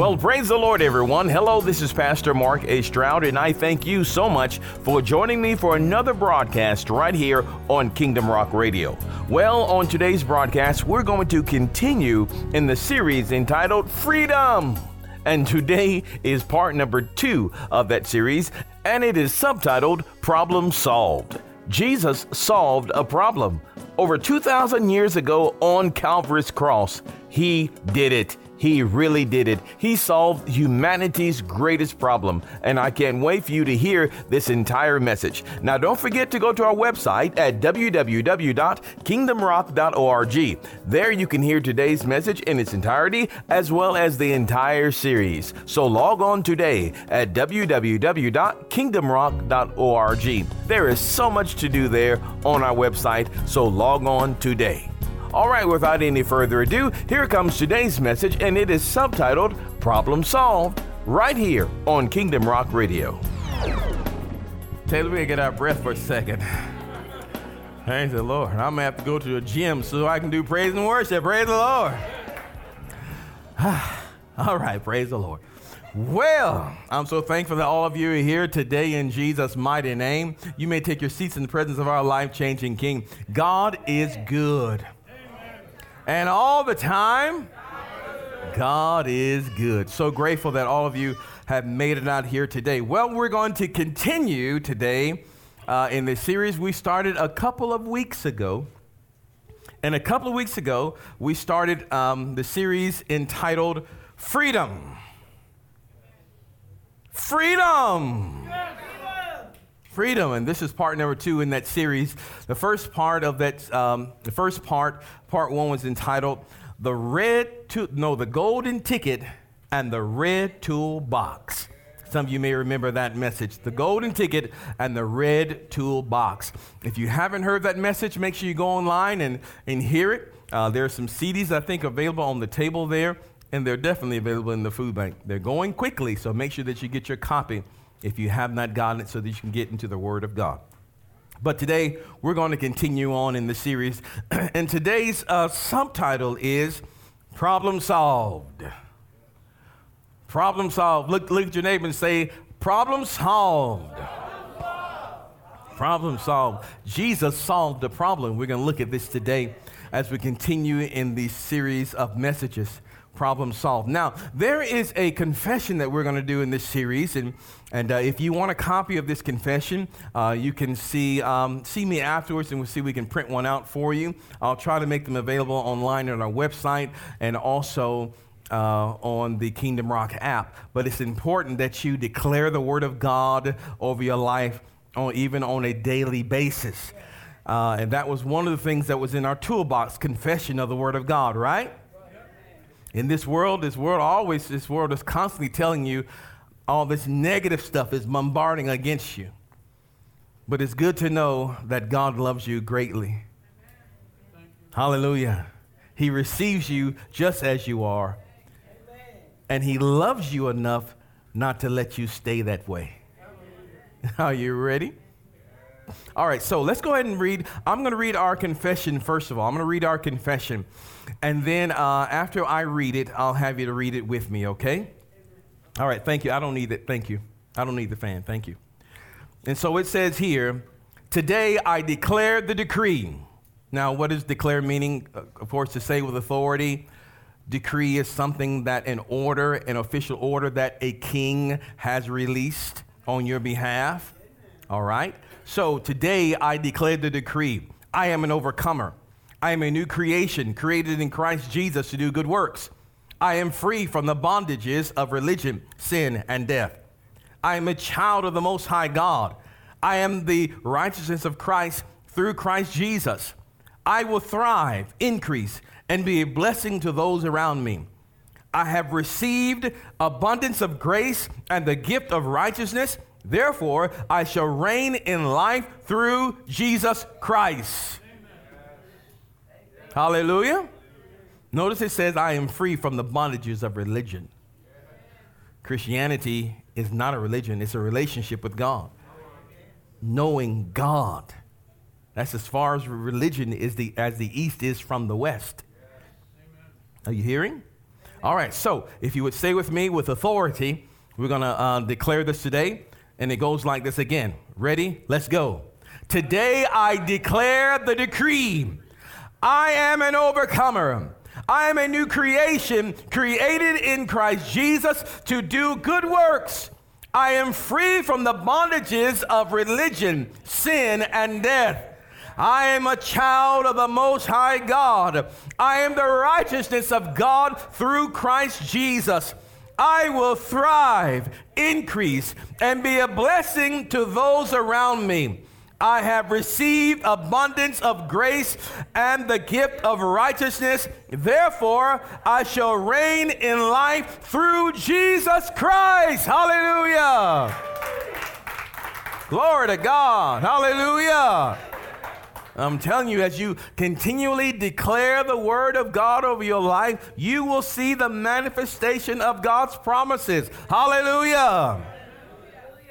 Well, praise the Lord, everyone. Hello, this is Pastor Mark A. Stroud, and I thank you so much for joining me for another broadcast right here on Kingdom Rock Radio. Well, on today's broadcast, we're going to continue in the series entitled Freedom. And today is part number two of that series, and it is subtitled Problem Solved. Jesus solved a problem. Over 2,000 years ago on Calvary's cross, he did it. He really did it. He solved humanity's greatest problem. And I can't wait for you to hear this entire message. Now, don't forget to go to our website at www.kingdomrock.org. There you can hear today's message in its entirety as well as the entire series. So log on today at www.kingdomrock.org. There is so much to do there on our website, so log on today. All right, without any further ado, here comes today's message, and it is subtitled Problem Solved, right here on Kingdom Rock Radio. Taylor, we get our breath for a second. Praise the Lord. I'm gonna have to go to the gym so I can do praise and worship. Praise the Lord. All right, praise the Lord. Well, I'm so thankful that all of you are here today in Jesus' mighty name. You may take your seats in the presence of our life changing King. God is good. And all the time, God is good. So grateful that all of you have made it out here today. Well, we're going to continue today uh, in the series we started a couple of weeks ago. And a couple of weeks ago, we started um, the series entitled Freedom. Freedom. Freedom, and this is part number two in that series. The first part of that, um, the first part, part one was entitled "The Red to No, the Golden Ticket and the Red Toolbox." Some of you may remember that message, the golden ticket and the red toolbox. If you haven't heard that message, make sure you go online and, and hear it. Uh, there are some CDs I think available on the table there, and they're definitely available in the food bank. They're going quickly, so make sure that you get your copy if you have not gotten it so that you can get into the Word of God. But today, we're going to continue on in the series. and today's uh, subtitle is Problem Solved. Problem solved. Look, look at your neighbor and say, Problem solved. Problem solved. Jesus solved the problem. We're going to look at this today as we continue in the series of messages problem solved. Now, there is a confession that we're going to do in this series, and, and uh, if you want a copy of this confession, uh, you can see, um, see me afterwards, and we'll see we can print one out for you. I'll try to make them available online on our website and also uh, on the Kingdom Rock app. But it's important that you declare the Word of God over your life, on, even on a daily basis. Uh, and that was one of the things that was in our toolbox confession of the Word of God, right? In this world, this world always, this world is constantly telling you all this negative stuff is bombarding against you. But it's good to know that God loves you greatly. Hallelujah. He receives you just as you are. Amen. And He loves you enough not to let you stay that way. Are you ready? All right, so let's go ahead and read. I'm going to read our confession first of all. I'm going to read our confession. And then uh, after I read it, I'll have you to read it with me, okay? All right, thank you. I don't need it. Thank you. I don't need the fan. Thank you. And so it says here, today I declare the decree. Now, what does declare meaning? Uh, of course, to say with authority. Decree is something that an order, an official order that a king has released on your behalf. All right? So today I declare the decree. I am an overcomer. I am a new creation created in Christ Jesus to do good works. I am free from the bondages of religion, sin, and death. I am a child of the Most High God. I am the righteousness of Christ through Christ Jesus. I will thrive, increase, and be a blessing to those around me. I have received abundance of grace and the gift of righteousness. Therefore, I shall reign in life through Jesus Christ. Hallelujah. Notice it says, I am free from the bondages of religion. Christianity is not a religion, it's a relationship with God. Knowing God. That's as far as religion is the, as the East is from the West. Are you hearing? All right, so if you would stay with me with authority, we're going to uh, declare this today, and it goes like this again. Ready? Let's go. Today I declare the decree I am an overcomer. I am a new creation created in Christ Jesus to do good works. I am free from the bondages of religion, sin, and death. I am a child of the Most High God. I am the righteousness of God through Christ Jesus. I will thrive, increase, and be a blessing to those around me. I have received abundance of grace and the gift of righteousness. Therefore, I shall reign in life through Jesus Christ. Hallelujah. Glory to God. Hallelujah. I'm telling you, as you continually declare the word of God over your life, you will see the manifestation of God's promises. Hallelujah.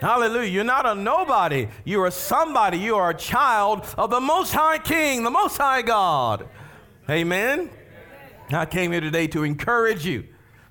Hallelujah. You're not a nobody. You're somebody. You are a child of the Most High King, the Most High God. Amen. I came here today to encourage you,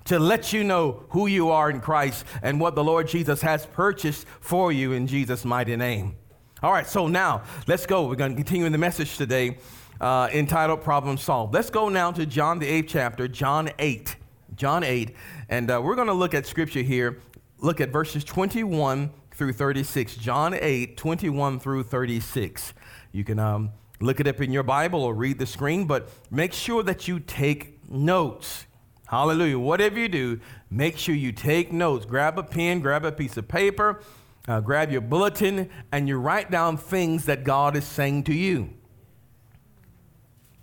to let you know who you are in Christ and what the Lord Jesus has purchased for you in Jesus' mighty name. All right, so now let's go. We're going to continue in the message today uh, entitled Problem Solved. Let's go now to John, the eighth chapter, John 8. John 8. And uh, we're going to look at scripture here. Look at verses 21 through 36. John 8, 21 through 36. You can um, look it up in your Bible or read the screen, but make sure that you take notes. Hallelujah. Whatever you do, make sure you take notes. Grab a pen, grab a piece of paper uh, grab your bulletin and you write down things that God is saying to you.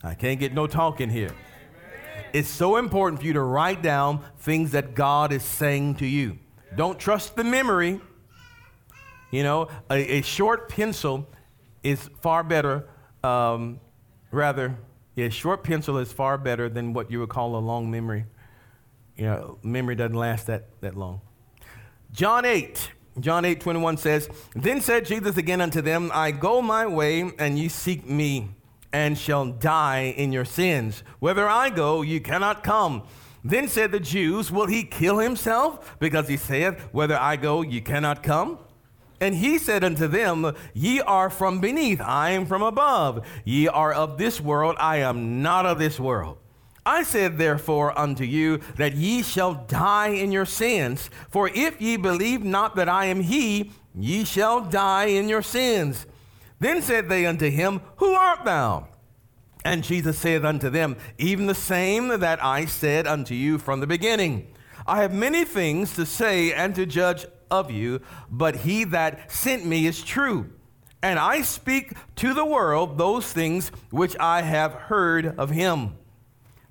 I can't get no talking here. It's so important for you to write down things that God is saying to you. Don't trust the memory. You know, a, a short pencil is far better, um, rather, yeah, short pencil is far better than what you would call a long memory. You know, memory doesn't last that, that long. John 8, John 8 21 says, Then said Jesus again unto them, I go my way, and ye seek me, and shall die in your sins. Whither I go, ye cannot come. Then said the Jews, Will he kill himself? Because he saith, Whether I go, ye cannot come. And he said unto them, Ye are from beneath, I am from above. Ye are of this world, I am not of this world. I said therefore unto you that ye shall die in your sins. For if ye believe not that I am he, ye shall die in your sins. Then said they unto him, Who art thou? And Jesus said unto them, Even the same that I said unto you from the beginning. I have many things to say and to judge of you, but he that sent me is true. And I speak to the world those things which I have heard of him.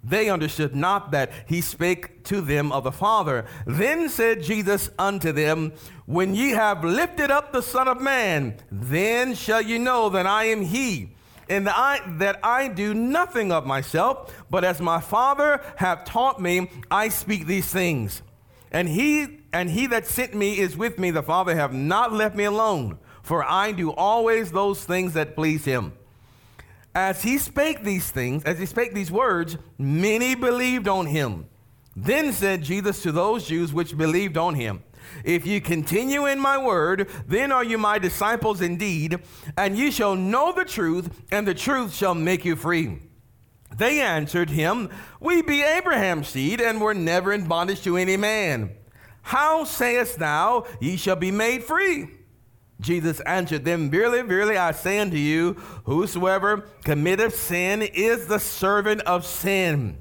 They understood not that he spake to them of the Father. Then said Jesus unto them, When ye have lifted up the Son of Man, then shall ye know that I am he, and that I, that I do nothing of myself, but as my Father hath taught me, I speak these things. And he and he that sent me is with me. The Father have not left me alone, for I do always those things that please him. As he spake these things, as he spake these words, many believed on him. Then said Jesus to those Jews which believed on him, If you continue in my word, then are you my disciples indeed, and ye shall know the truth, and the truth shall make you free. They answered him, We be Abraham's seed, and were never in bondage to any man. How sayest thou, ye shall be made free? Jesus answered them, Verily, verily, I say unto you, whosoever committeth sin is the servant of sin.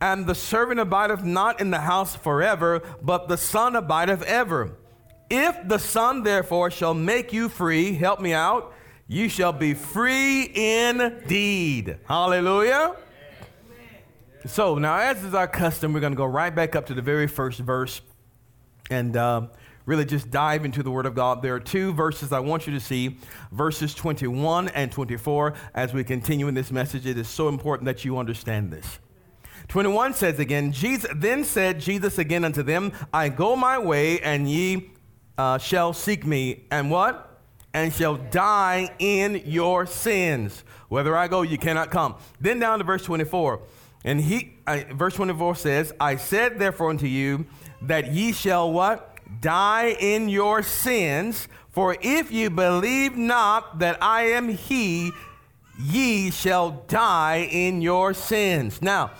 And the servant abideth not in the house forever, but the Son abideth ever. If the Son therefore shall make you free, help me out, you shall be free indeed. Hallelujah. So now, as is our custom, we're going to go right back up to the very first verse. And uh, really just dive into the Word of God. There are two verses I want you to see verses 21 and 24 as we continue in this message. It is so important that you understand this. 21 says again, Jesus, then said Jesus again unto them, I go my way, and ye uh, shall seek me. And what? And shall die in your sins. Whether I go, you cannot come. Then down to verse 24. And he, I, verse 24 says, I said therefore unto you that ye shall what? Die in your sins. For if you believe not that I am he, ye shall die in your sins. Now,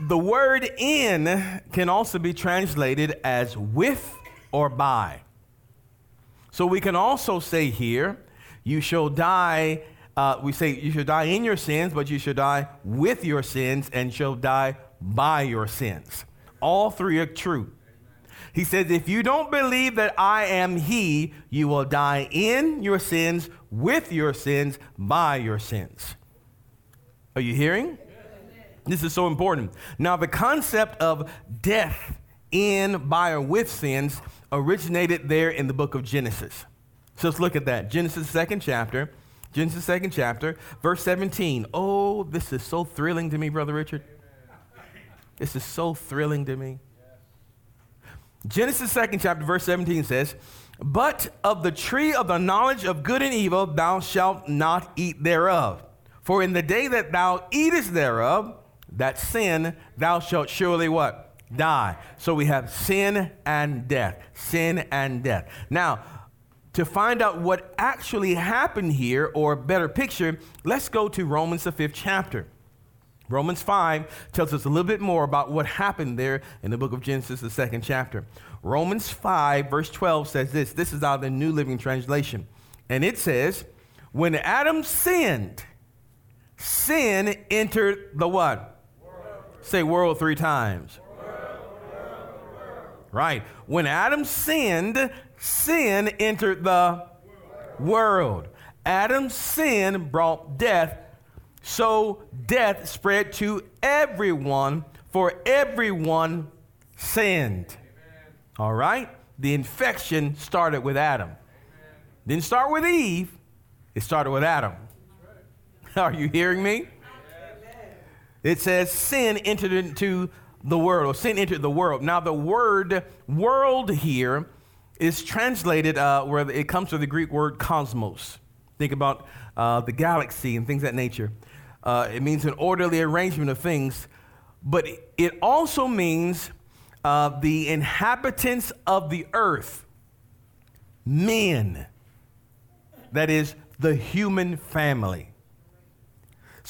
the word in can also be translated as with or by. So we can also say here, you shall die uh, we say you shall die in your sins, but you shall die with your sins and shall die by your sins. All three are true. He says, If you don't believe that I am He, you will die in your sins, with your sins, by your sins. Are you hearing? This is so important. Now, the concept of death in, by, or with sins originated there in the book of Genesis. So let's look at that. Genesis, second chapter. Genesis, second chapter, verse 17. Oh, this is so thrilling to me, Brother Richard. This is so thrilling to me. Genesis, second chapter, verse 17 says, But of the tree of the knowledge of good and evil thou shalt not eat thereof. For in the day that thou eatest thereof, that sin, thou shalt surely what? Die. So we have sin and death. Sin and death. Now, to find out what actually happened here, or better picture, let's go to Romans, the fifth chapter. Romans 5 tells us a little bit more about what happened there in the book of Genesis, the second chapter. Romans 5, verse 12 says this. This is out of the New Living Translation. And it says, When Adam sinned, sin entered the what? Say world three times. Right. When Adam sinned, sin entered the world. Adam's sin brought death, so death spread to everyone, for everyone sinned. All right? The infection started with Adam. Didn't start with Eve, it started with Adam. Are you hearing me? It says sin entered into the world, or sin entered the world. Now, the word world here is translated uh, where it comes from the Greek word cosmos. Think about uh, the galaxy and things that nature. Uh, it means an orderly arrangement of things, but it also means uh, the inhabitants of the earth, men. That is the human family.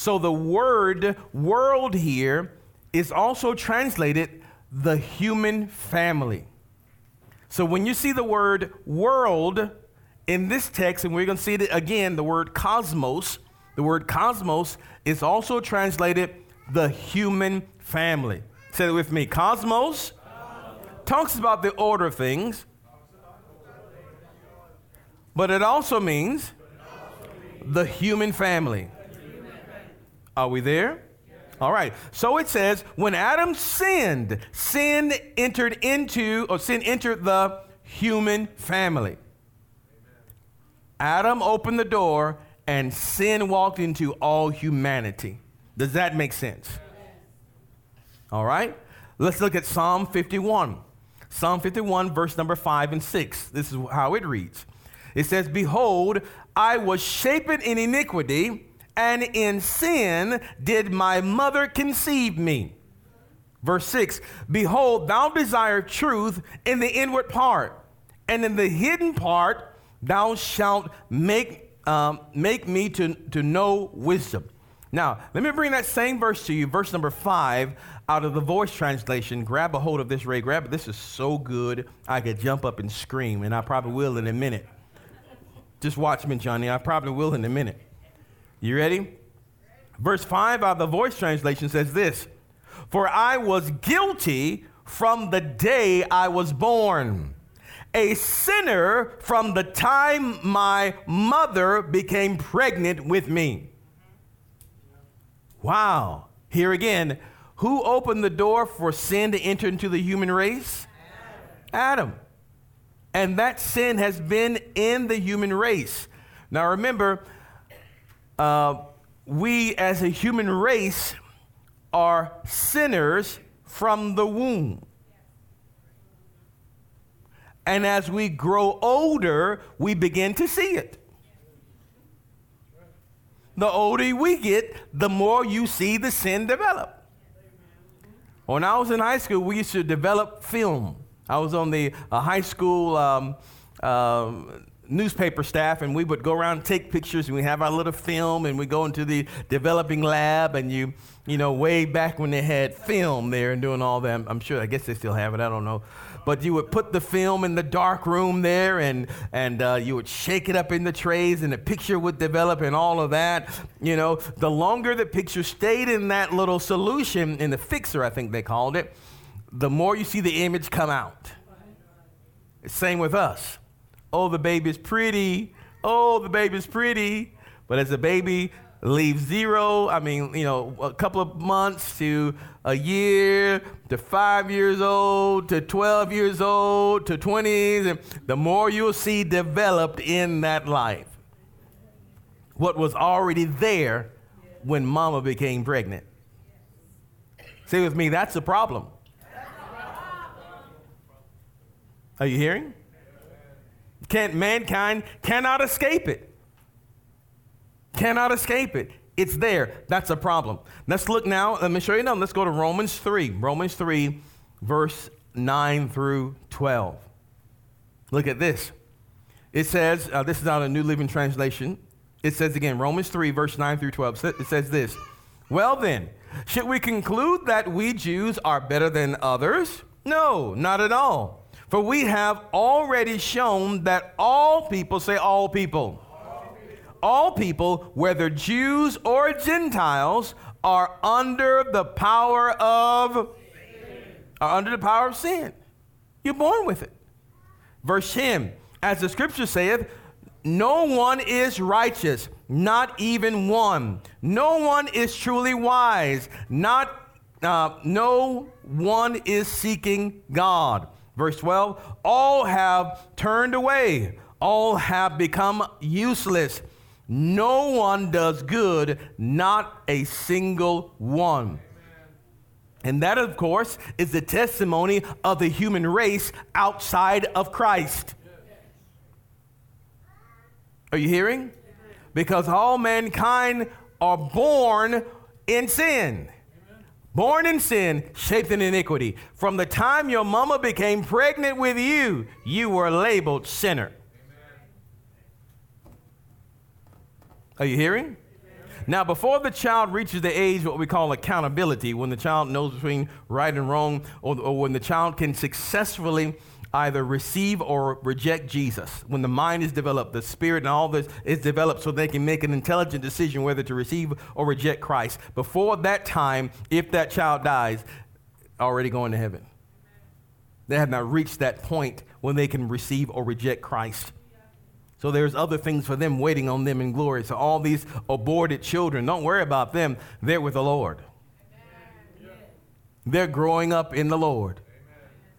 So the word world here is also translated the human family. So when you see the word world in this text, and we're going to see it again, the word cosmos, the word cosmos is also translated the human family. Say it with me. Cosmos, cosmos. talks about the order of things, but it also means the human family. Are we there? All right. So it says, when Adam sinned, sin entered into, or sin entered the human family. Adam opened the door and sin walked into all humanity. Does that make sense? All right. Let's look at Psalm 51. Psalm 51, verse number 5 and 6. This is how it reads. It says, Behold, I was shapen in iniquity and in sin did my mother conceive me. Verse 6 Behold, thou desire truth in the inward part, and in the hidden part thou shalt make, um, make me to, to know wisdom. Now, let me bring that same verse to you, verse number 5, out of the voice translation. Grab a hold of this, Ray. Grab it. This is so good, I could jump up and scream, and I probably will in a minute. Just watch me, Johnny. I probably will in a minute. You ready? Verse 5 out of the voice translation says this For I was guilty from the day I was born, a sinner from the time my mother became pregnant with me. Wow. Here again, who opened the door for sin to enter into the human race? Adam. Adam. And that sin has been in the human race. Now remember, uh, we as a human race are sinners from the womb. And as we grow older, we begin to see it. The older we get, the more you see the sin develop. When I was in high school, we used to develop film. I was on the uh, high school um, uh, newspaper staff, and we would go around and take pictures, and we have our little film, and we go into the developing lab, and you, you know, way back when they had film there and doing all that. I'm sure, I guess they still have it. I don't know but you would put the film in the dark room there and, and uh, you would shake it up in the trays and the picture would develop and all of that. You know, the longer the picture stayed in that little solution, in the fixer, I think they called it, the more you see the image come out. Same with us. Oh, the baby's pretty. Oh, the baby's pretty. But as the baby leaves zero, I mean, you know, a couple of months to a year to five years old to 12 years old to 20s, and the more you'll see developed in that life. What was already there when mama became pregnant. Say with me, that's a problem. Are you hearing? Can't, mankind cannot escape it. Cannot escape it. It's there. That's a problem. Let's look now. Let me show you now. Let's go to Romans 3. Romans 3, verse 9 through 12. Look at this. It says, uh, this is out of New Living Translation. It says again, Romans 3, verse 9 through 12. It says this Well then, should we conclude that we Jews are better than others? No, not at all. For we have already shown that all people, say all people, all people, whether Jews or Gentiles, are under the power of are under the power of sin. You're born with it. Verse 10, as the scripture saith, no one is righteous, not even one. No one is truly wise, not uh, no one is seeking God. Verse 12, all have turned away, all have become useless. No one does good, not a single one. And that, of course, is the testimony of the human race outside of Christ. Are you hearing? Because all mankind are born in sin. Born in sin, shaped in iniquity. From the time your mama became pregnant with you, you were labeled sinner. Are you hearing? Now, before the child reaches the age what we call accountability, when the child knows between right and wrong, or, or, when the child can successfully either receive or reject Jesus, when the mind is developed, the spirit and all this is developed so they can make an intelligent decision whether to receive or reject Christ. Before that time, if that child dies, already going to heaven. They have not reached that point when they can receive or reject Christ. So there's other things for them waiting on them in glory. So all these aborted children, don't worry about them. They're with the Lord. They're growing up in the Lord.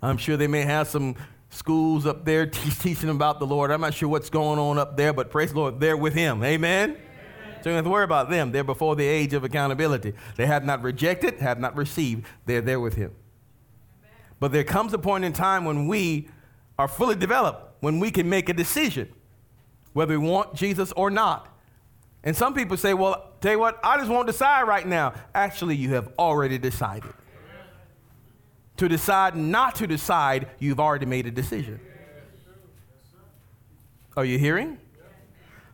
I'm sure they may have some schools up there teaching about the Lord. I'm not sure what's going on up there, but praise the Lord, they're with Him. Amen? So you don't have to worry about them. They're before the age of accountability. They have not rejected, have not received. They're there with Him. But there comes a point in time when we are fully developed, when we can make a decision whether we want Jesus or not. And some people say, well, tell you what, I just won't decide right now. Actually, you have already decided. To decide not to decide, you've already made a decision. Are you hearing?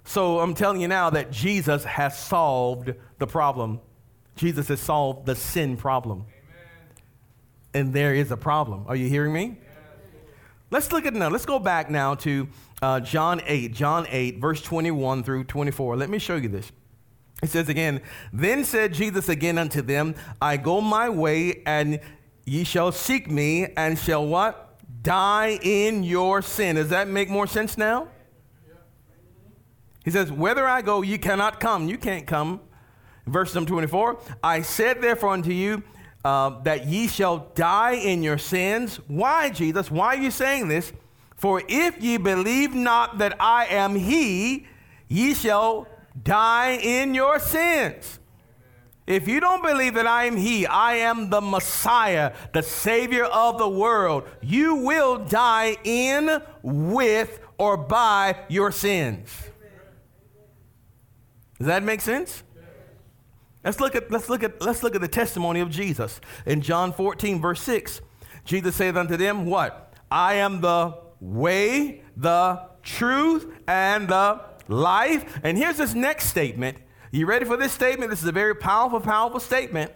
So I'm telling you now that Jesus has solved the problem. Jesus has solved the sin problem. And there is a problem. Are you hearing me? Let's look at now. Let's go back now to uh, John 8, John 8, verse 21 through 24. Let me show you this. It says again, Then said Jesus again unto them, I go my way, and ye shall seek me, and shall what? Die in your sin. Does that make more sense now? He says, Whether I go, you cannot come. You can't come. Verse number 24, I said therefore unto you, uh, that ye shall die in your sins. Why, Jesus? Why are you saying this? For if ye believe not that I am he, ye shall die in your sins. If you don't believe that I am He, I am the Messiah, the Savior of the world, you will die in, with, or by your sins. Does that make sense? Let's look at let's look at let's look at the testimony of Jesus. In John 14, verse 6, Jesus saith unto them, What? I am the way, the truth, and the life. And here's this next statement. You ready for this statement? This is a very powerful, powerful statement.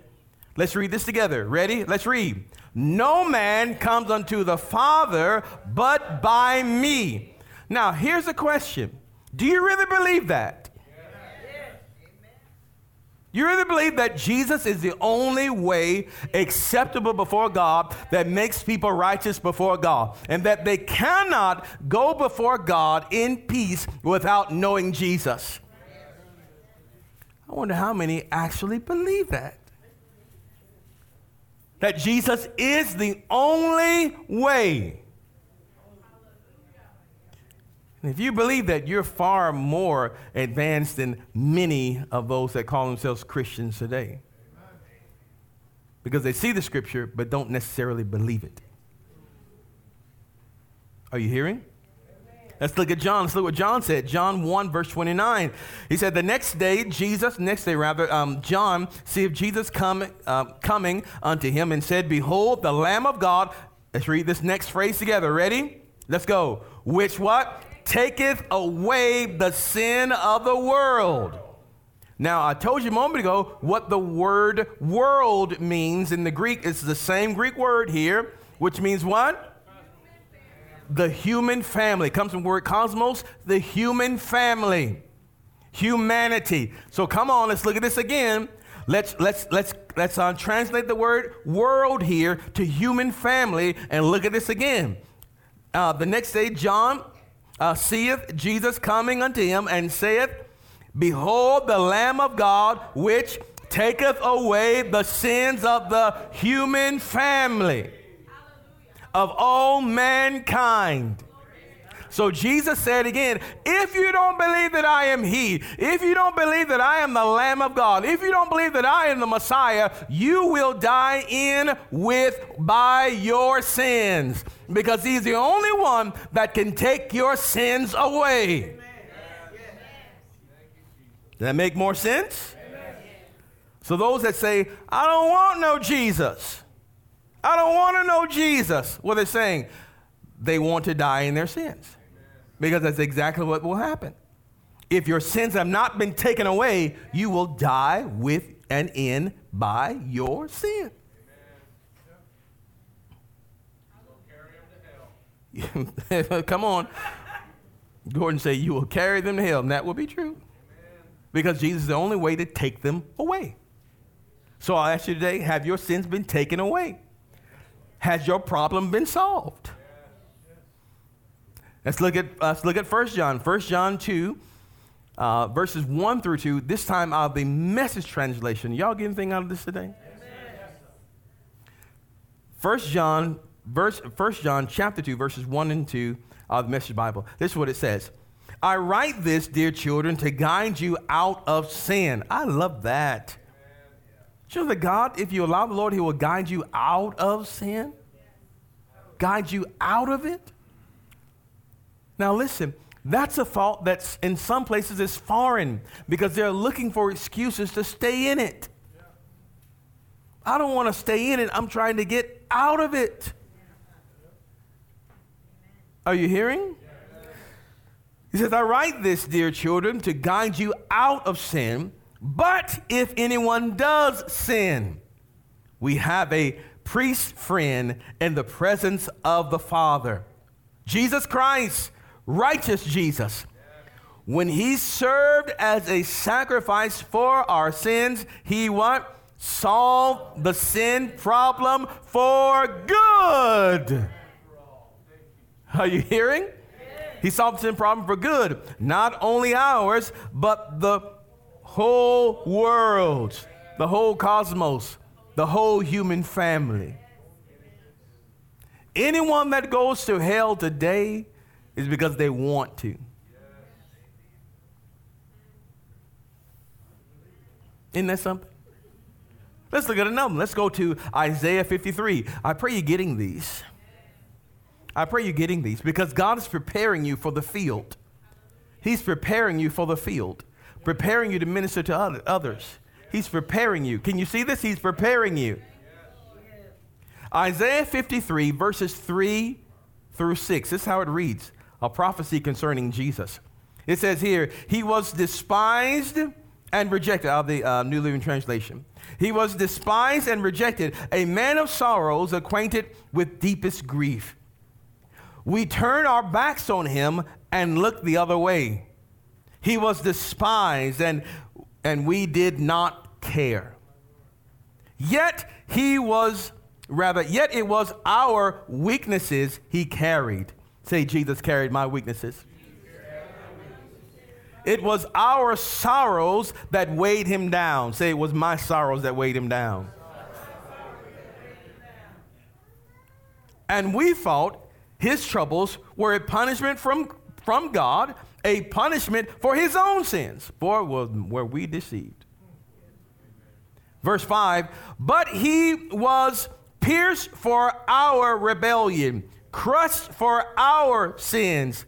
Let's read this together. Ready? Let's read. No man comes unto the Father but by me. Now, here's a question Do you really believe that? You really believe that Jesus is the only way acceptable before God that makes people righteous before God, and that they cannot go before God in peace without knowing Jesus? I wonder how many actually believe that. That Jesus is the only way And if you believe that, you're far more advanced than many of those that call themselves Christians today. Because they see the scripture but don't necessarily believe it. Are you hearing? Let's look at John. Let's look at what John said. John 1, verse 29. He said, The next day, Jesus, next day rather, um, John, see if Jesus come, uh, coming unto him and said, Behold, the Lamb of God. Let's read this next phrase together. Ready? Let's go. Which what? taketh away the sin of the world. Now, I told you a moment ago what the word world means in the Greek. It's the same Greek word here, which means what? The human family. It comes from the word cosmos, the human family. Humanity. So come on, let's look at this again. Let's let's let's let's uh, translate the word world here to human family and look at this again. Uh, the next day, John uh, seeth Jesus coming unto him and saith, Behold the Lamb of God, which taketh away the sins of the human family of all mankind. So Jesus said again, if you don't believe that I am He, if you don't believe that I am the Lamb of God, if you don't believe that I am the Messiah, you will die in with by your sins because He's the only one that can take your sins away. Does that make more sense? So, those that say, I don't want no Jesus, I don't want to know Jesus, what they're saying, they want to die in their sins. Because that's exactly what will happen. If your sins have not been taken away, you will die with and in by your sin. Come on. Gordon say you will carry them to hell, and that will be true. Because Jesus is the only way to take them away. So I'll ask you today, have your sins been taken away? Has your problem been solved? Let's look at let's look at 1 John. 1 John 2, uh, verses 1 through 2, this time out of the message translation. Y'all get anything out of this today? First John verse, 1 John chapter 2, verses 1 and 2 of the Message Bible. This is what it says. I write this, dear children, to guide you out of sin. I love that. You know that God, if you allow the Lord, He will guide you out of sin? Guide you out of it? Now listen, that's a thought that's in some places is foreign because they're looking for excuses to stay in it. I don't want to stay in it. I'm trying to get out of it. Are you hearing? He says, I write this, dear children, to guide you out of sin. But if anyone does sin, we have a priest friend in the presence of the Father. Jesus Christ, righteous Jesus. When he served as a sacrifice for our sins, he what? Solved the sin problem for good. Are you hearing? He solved the sin problem for good. Not only ours, but the whole world, the whole cosmos, the whole human family. Anyone that goes to hell today is because they want to. Isn't that something? Let's look at another. Let's go to Isaiah 53. I pray you're getting these. I pray you're getting these because God is preparing you for the field. He's preparing you for the field, preparing you to minister to others. He's preparing you. Can you see this? He's preparing you. Isaiah 53, verses 3 through 6. This is how it reads a prophecy concerning Jesus. It says here, He was despised and rejected, out of the uh, New Living Translation. He was despised and rejected, a man of sorrows, acquainted with deepest grief. We turn our backs on him and look the other way. He was despised and, and we did not care. Yet he was, rather, yet it was our weaknesses he carried. Say, Jesus carried my weaknesses. It was our sorrows that weighed him down. Say, it was my sorrows that weighed him down. And we thought his troubles were a punishment from, from God, a punishment for his own sins. For were we deceived. Verse 5 But he was pierced for our rebellion, crushed for our sins.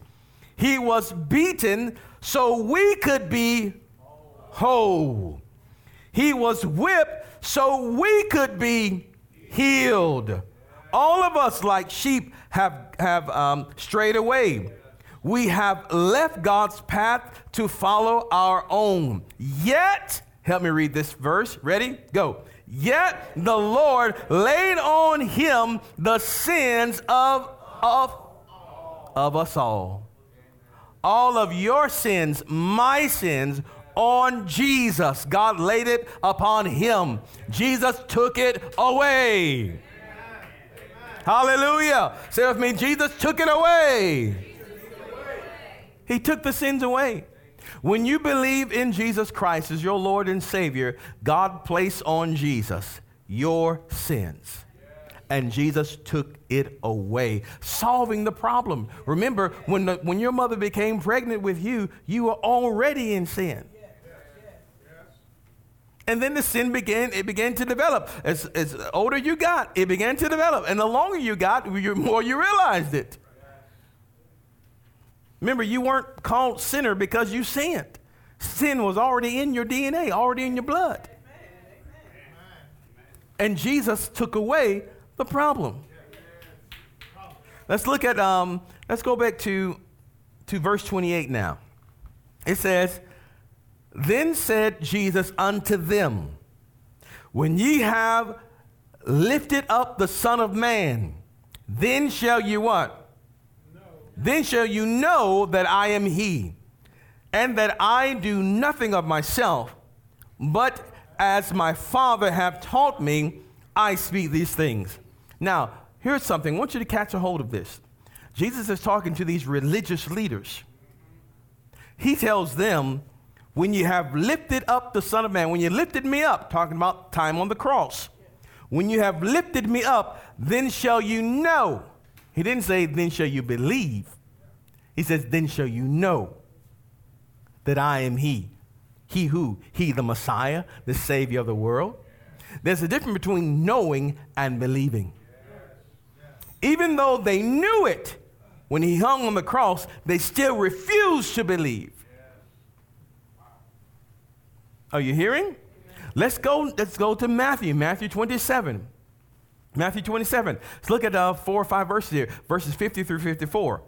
He was beaten so we could be whole. He was whipped so we could be healed. All of us, like sheep, have, have um, strayed away. We have left God's path to follow our own. Yet, help me read this verse. Ready? Go. Yet the Lord laid on him the sins of, of, of us all all of your sins, my sins, on Jesus. God laid it upon him. Jesus took it away. Hallelujah. Say with me, Jesus took it away. He took the sins away. When you believe in Jesus Christ as your Lord and Savior, God placed on Jesus your sins and Jesus took it away, solving the problem. Remember, when, the, when your mother became pregnant with you, you were already in sin. And then the sin began, it began to develop. As, as older you got, it began to develop. And the longer you got, the more you realized it. Remember, you weren't called sinner because you sinned. Sin was already in your DNA, already in your blood. And Jesus took away the problem. Let's look at, um, let's go back to, to verse 28 now. It says, Then said Jesus unto them, When ye have lifted up the Son of Man, then shall you what? Then shall you know that I am He, and that I do nothing of myself, but as my Father hath taught me, I speak these things. Now, here's something. I want you to catch a hold of this. Jesus is talking to these religious leaders. He tells them, when you have lifted up the Son of Man, when you lifted me up, talking about time on the cross, when you have lifted me up, then shall you know. He didn't say, then shall you believe. He says, then shall you know that I am He. He who? He, the Messiah, the Savior of the world. There's a difference between knowing and believing. Even though they knew it when he hung on the cross, they still refused to believe. Are you hearing? Let's go, let's go to Matthew, Matthew 27. Matthew 27. Let's look at uh, four or five verses here, verses 50 through 54.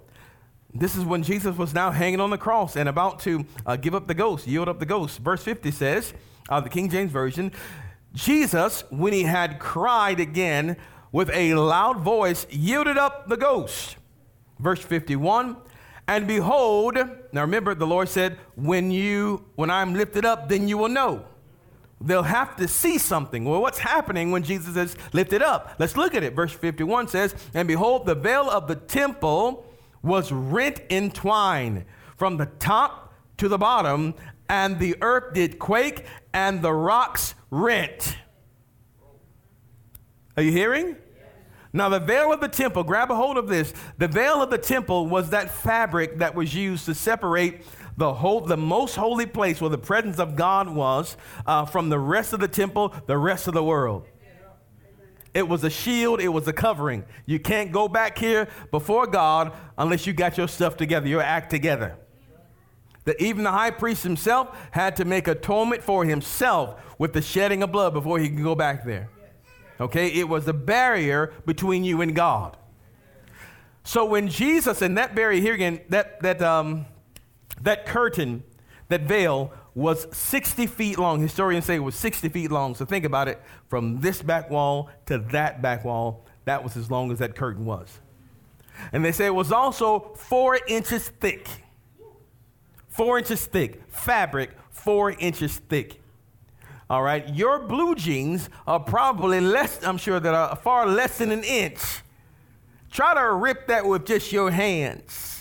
This is when Jesus was now hanging on the cross and about to uh, give up the ghost, yield up the ghost. Verse 50 says, uh, the King James Version, Jesus, when he had cried again, with a loud voice yielded up the ghost. Verse 51 And behold, now remember, the Lord said, When you, when I'm lifted up, then you will know. They'll have to see something. Well, what's happening when Jesus is lifted up? Let's look at it. Verse 51 says, And behold, the veil of the temple was rent in twine from the top to the bottom, and the earth did quake, and the rocks rent. Are you hearing? Now, the veil of the temple, grab a hold of this. The veil of the temple was that fabric that was used to separate the whole, the most holy place where the presence of God was uh, from the rest of the temple, the rest of the world. It was a shield, it was a covering. You can't go back here before God unless you got your stuff together, your act together. that even the high priest himself had to make atonement for himself with the shedding of blood before he could go back there. Okay, it was a barrier between you and God. So when Jesus and that barrier here again, that that um, that curtain, that veil was 60 feet long. Historians say it was 60 feet long. So think about it from this back wall to that back wall. That was as long as that curtain was. And they say it was also four inches thick. Four inches thick. Fabric, four inches thick. All right. Your blue jeans are probably less, I'm sure, that are far less than an inch. Try to rip that with just your hands.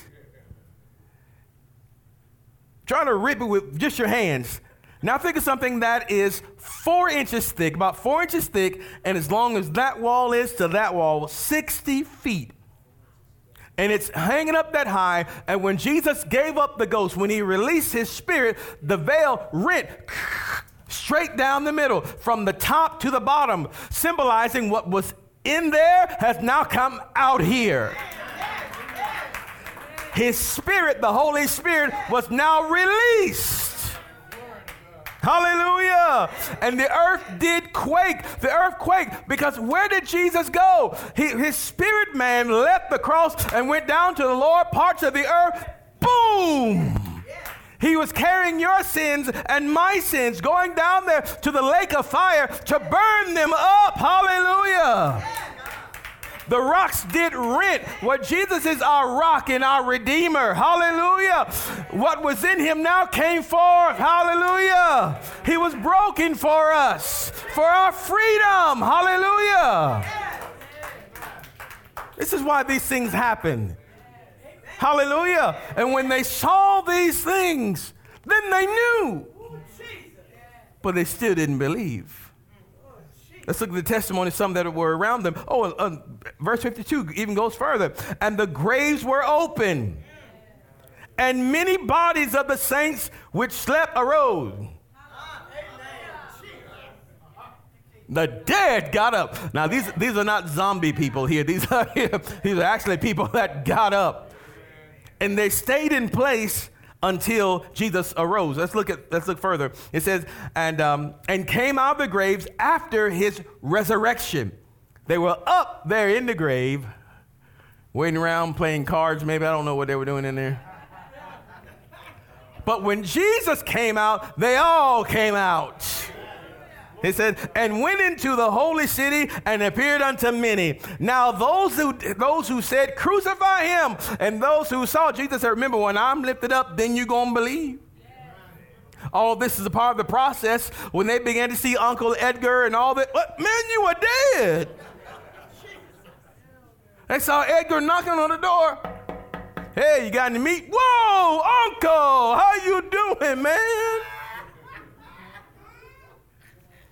Try to rip it with just your hands. Now think of something that is four inches thick, about four inches thick, and as long as that wall is to that wall, 60 feet and it's hanging up that high. And when Jesus gave up the ghost, when he released his spirit, the veil rent straight down the middle from the top to the bottom, symbolizing what was in there has now come out here. His spirit, the Holy Spirit, was now released. Hallelujah. And the earth did quake. The earth quaked because where did Jesus go? He, his spirit man left the cross and went down to the lower parts of the earth. Boom. He was carrying your sins and my sins, going down there to the lake of fire to burn them up. Hallelujah. The rocks did rent. What Jesus is our rock and our redeemer. Hallelujah. What was in him now came forth. Hallelujah. He was broken for us, for our freedom. Hallelujah. This is why these things happen. Hallelujah. And when they saw these things, then they knew. But they still didn't believe. Let's look at the testimony of some that were around them. Oh, uh, verse 52 even goes further. And the graves were open, and many bodies of the saints which slept arose. The dead got up. Now, these, these are not zombie people here. These are, these are actually people that got up. And they stayed in place until Jesus arose. Let's look at let's look further. It says, and um, and came out of the graves after his resurrection. They were up there in the grave, waiting around playing cards. Maybe I don't know what they were doing in there. But when Jesus came out, they all came out. He said, and went into the holy city and appeared unto many. Now, those who those who said, Crucify him, and those who saw Jesus said, Remember, when I'm lifted up, then you're gonna believe. All this is a part of the process. When they began to see Uncle Edgar and all that, what, man, you were dead. They saw Edgar knocking on the door. Hey, you got any meat? Whoa, Uncle, how you doing, man?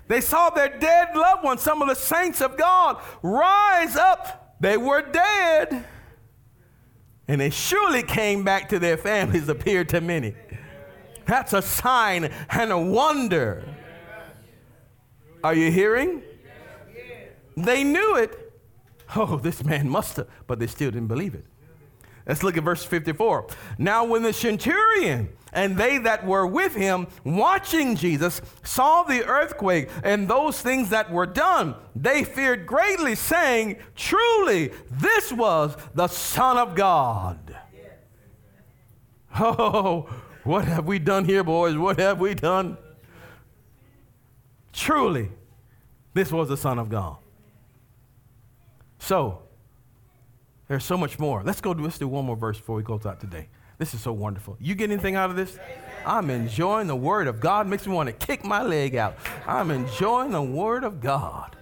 They saw their dead loved ones, some of the saints of God, rise up. They were dead. And they surely came back to their families, appeared to many. That's a sign and a wonder. Are you hearing? They knew it. Oh, this man must have, but they still didn't believe it. Let's look at verse 54. Now, when the centurion and they that were with him watching Jesus saw the earthquake and those things that were done, they feared greatly, saying, Truly, this was the Son of God. Oh, what have we done here, boys? What have we done? Truly, this was the Son of God. So, there's so much more. Let's go. Let's do one more verse before we close out today. This is so wonderful. You get anything out of this? I'm enjoying the Word of God. Makes me want to kick my leg out. I'm enjoying the Word of God.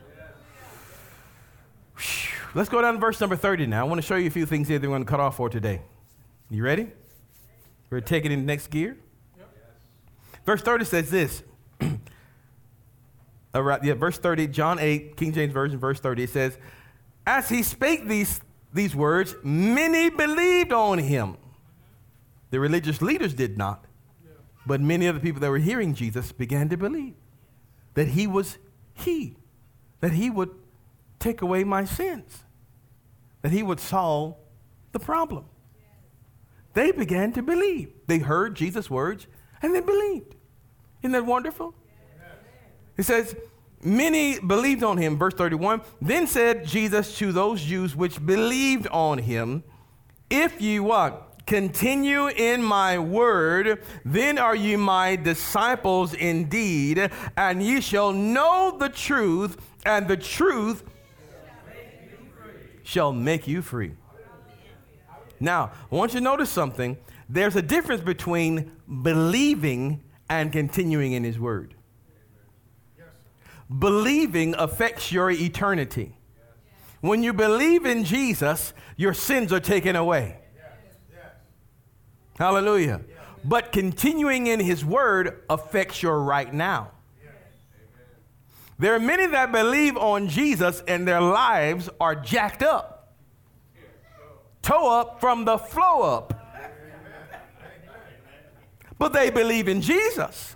Let's go down to verse number 30 now. I want to show you a few things here that we're going to cut off for today. You ready? We're taking in the next gear. Verse 30 says this. right, yeah, verse 30, John 8, King James Version, verse 30, it says, As he spake these, these words, many believed on him. The religious leaders did not. But many of the people that were hearing Jesus began to believe that he was he, that he would take away my sins, that he would solve the problem. they began to believe. They heard Jesus' words and they believed. Isn't that wonderful? He says, Many believed on him, verse 31. Then said Jesus to those Jews which believed on him, If ye what? Continue in my word, then are ye my disciples indeed, and ye shall know the truth, and the truth shall make you free. Now, I want you to notice something. There's a difference between believing and continuing in his word. Believing affects your eternity. When you believe in Jesus, your sins are taken away. Hallelujah. But continuing in his word affects your right now. There are many that believe on Jesus and their lives are jacked up, toe up from the flow up. But they believe in Jesus.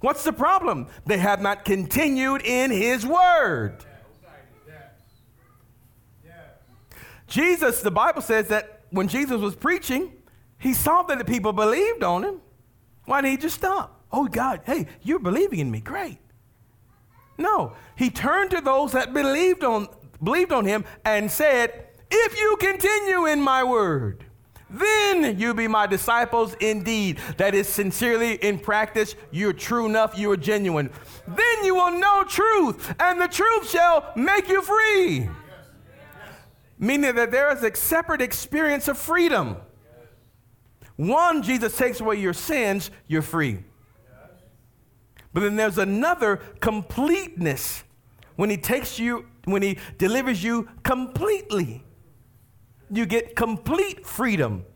What's the problem? They have not continued in his word. Jesus, the Bible says that when Jesus was preaching, he saw that the people believed on him. Why didn't he just stop? Oh, God, hey, you're believing in me. Great. No, he turned to those that believed on, believed on him and said, If you continue in my word, then you be my disciples indeed. That is sincerely in practice, you're true enough, you are genuine. Then you will know truth, and the truth shall make you free. Meaning that there is a separate experience of freedom. One, Jesus takes away your sins, you're free. But then there's another completeness when he takes you, when he delivers you completely. You get complete freedom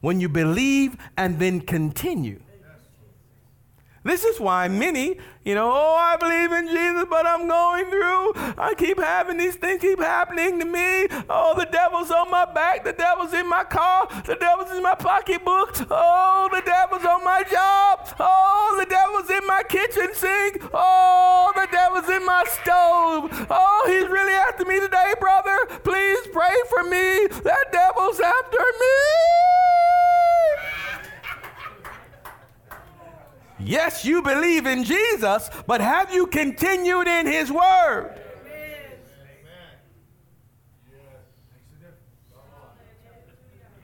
when you believe and then continue. This is why many, you know, oh, I believe in Jesus, but I'm going through. I keep having these things keep happening to me. Oh, the devil's on my back. The devil's in my car. The devil's in my pocketbook. Oh, the devil's on my job. Oh, the devil's in my kitchen sink. Oh, the devil's in my stove. Oh, he's really after me today, brother. Please pray for me. That devil's after me. Yes, you believe in Jesus, but have you continued in his word?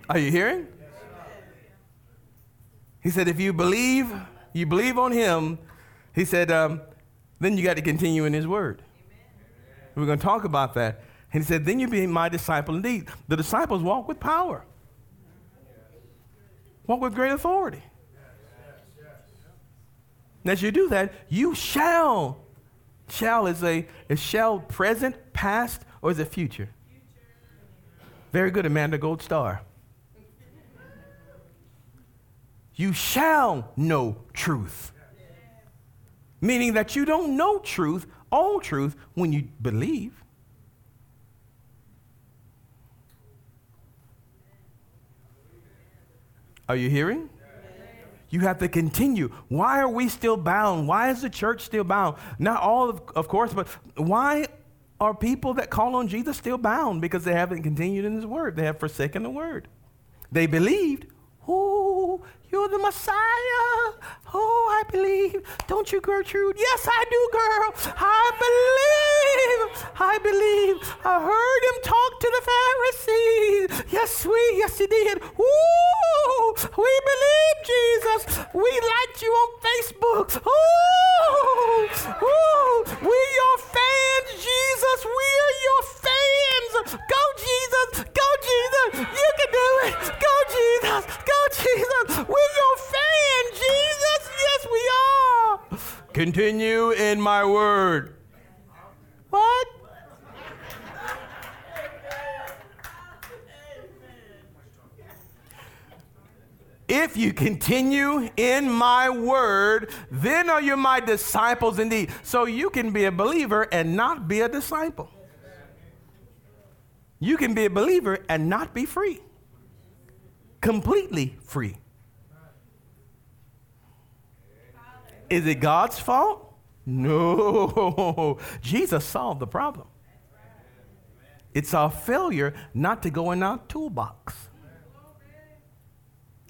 Are you hearing? He said, if you believe, you believe on him, he said, um, then you got to continue in his word. We're going to talk about that. And he said, then you be my disciple indeed. The disciples walk with power, walk with great authority. And as you do that, you shall. Shall is a is shall present, past, or is it future? Very good, Amanda Gold Star. You shall know truth. Meaning that you don't know truth, all truth, when you believe. Are you hearing? You have to continue. Why are we still bound? Why is the church still bound? Not all, of, of course, but why are people that call on Jesus still bound? Because they haven't continued in his word. They have forsaken the word. They believed, oh, you're the Messiah. Oh, I believe. Don't you, Gertrude? Yes, I do, girl. I believe. I believe. I heard him talk to the Pharisees. Yes, we, Yes, he did. Ooh, we believe Jesus. We liked you on Facebook. Ooh, ooh, we your fans, Jesus. We are your fans. Go, Jesus. Go, Jesus. You can do it. Go, Jesus. Go, Jesus. We we're your fan, Jesus. Yes, we are. Continue in my word. What? If you continue in my word, then are you my disciples indeed. So you can be a believer and not be a disciple. You can be a believer and not be free. Completely free. Is it God's fault? No. Jesus solved the problem. It's our failure not to go in our toolbox.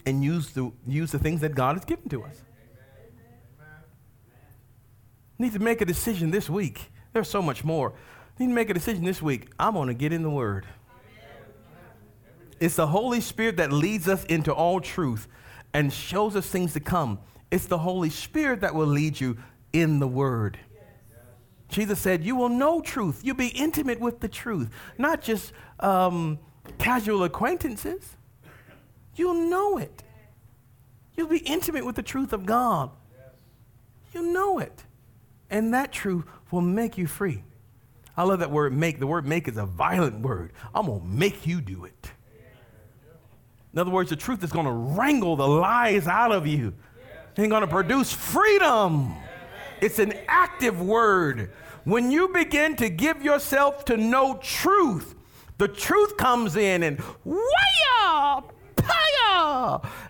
And use the, use the things that God has given to us. Need to make a decision this week. There's so much more. Need to make a decision this week. I'm going to get in the Word. It's the Holy Spirit that leads us into all truth and shows us things to come. It's the Holy Spirit that will lead you in the Word. Jesus said, You will know truth. You'll be intimate with the truth, not just um, casual acquaintances. You'll know it. You'll be intimate with the truth of God. You'll know it. And that truth will make you free. I love that word make. The word make is a violent word. I'm going to make you do it. In other words, the truth is going to wrangle the lies out of you and going to produce freedom. It's an active word. When you begin to give yourself to know truth, the truth comes in and waya,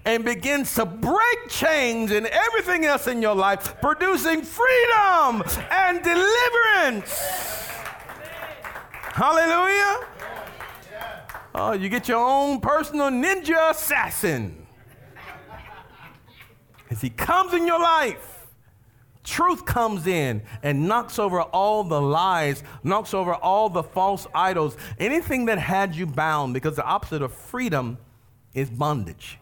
and begins to break chains and everything else in your life, producing freedom and deliverance. Hallelujah. Oh, you get your own personal ninja assassin. As he comes in your life, truth comes in and knocks over all the lies, knocks over all the false idols, anything that had you bound, because the opposite of freedom is bondage.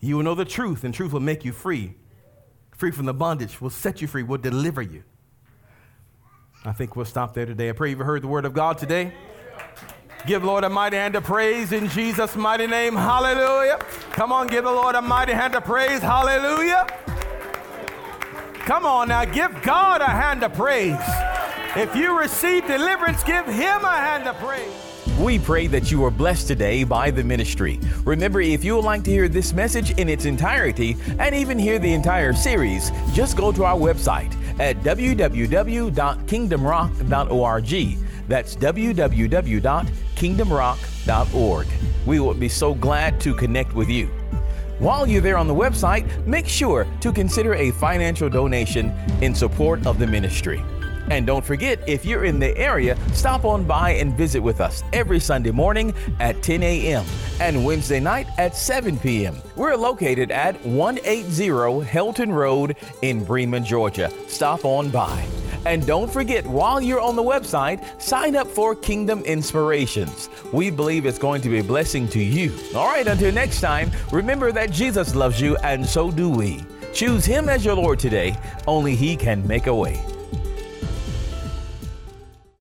You will know the truth, and truth will make you free. Free from the bondage, will set you free, will deliver you. I think we'll stop there today. I pray you've heard the word of God today. Give Lord a mighty hand of praise in Jesus' mighty name. Hallelujah. Come on, give the Lord a mighty hand of praise. Hallelujah. Come on now, give God a hand of praise. If you receive deliverance, give Him a hand of praise. We pray that you are blessed today by the ministry. Remember, if you would like to hear this message in its entirety and even hear the entire series, just go to our website at www.kingdomrock.org. That's www.kingdomrock.org. We will be so glad to connect with you. While you're there on the website, make sure to consider a financial donation in support of the ministry. And don't forget, if you're in the area, stop on by and visit with us every Sunday morning at 10 a.m. and Wednesday night at 7 p.m. We're located at 180 Helton Road in Bremen, Georgia. Stop on by. And don't forget, while you're on the website, sign up for Kingdom Inspirations. We believe it's going to be a blessing to you. All right, until next time, remember that Jesus loves you, and so do we. Choose Him as your Lord today. Only He can make a way.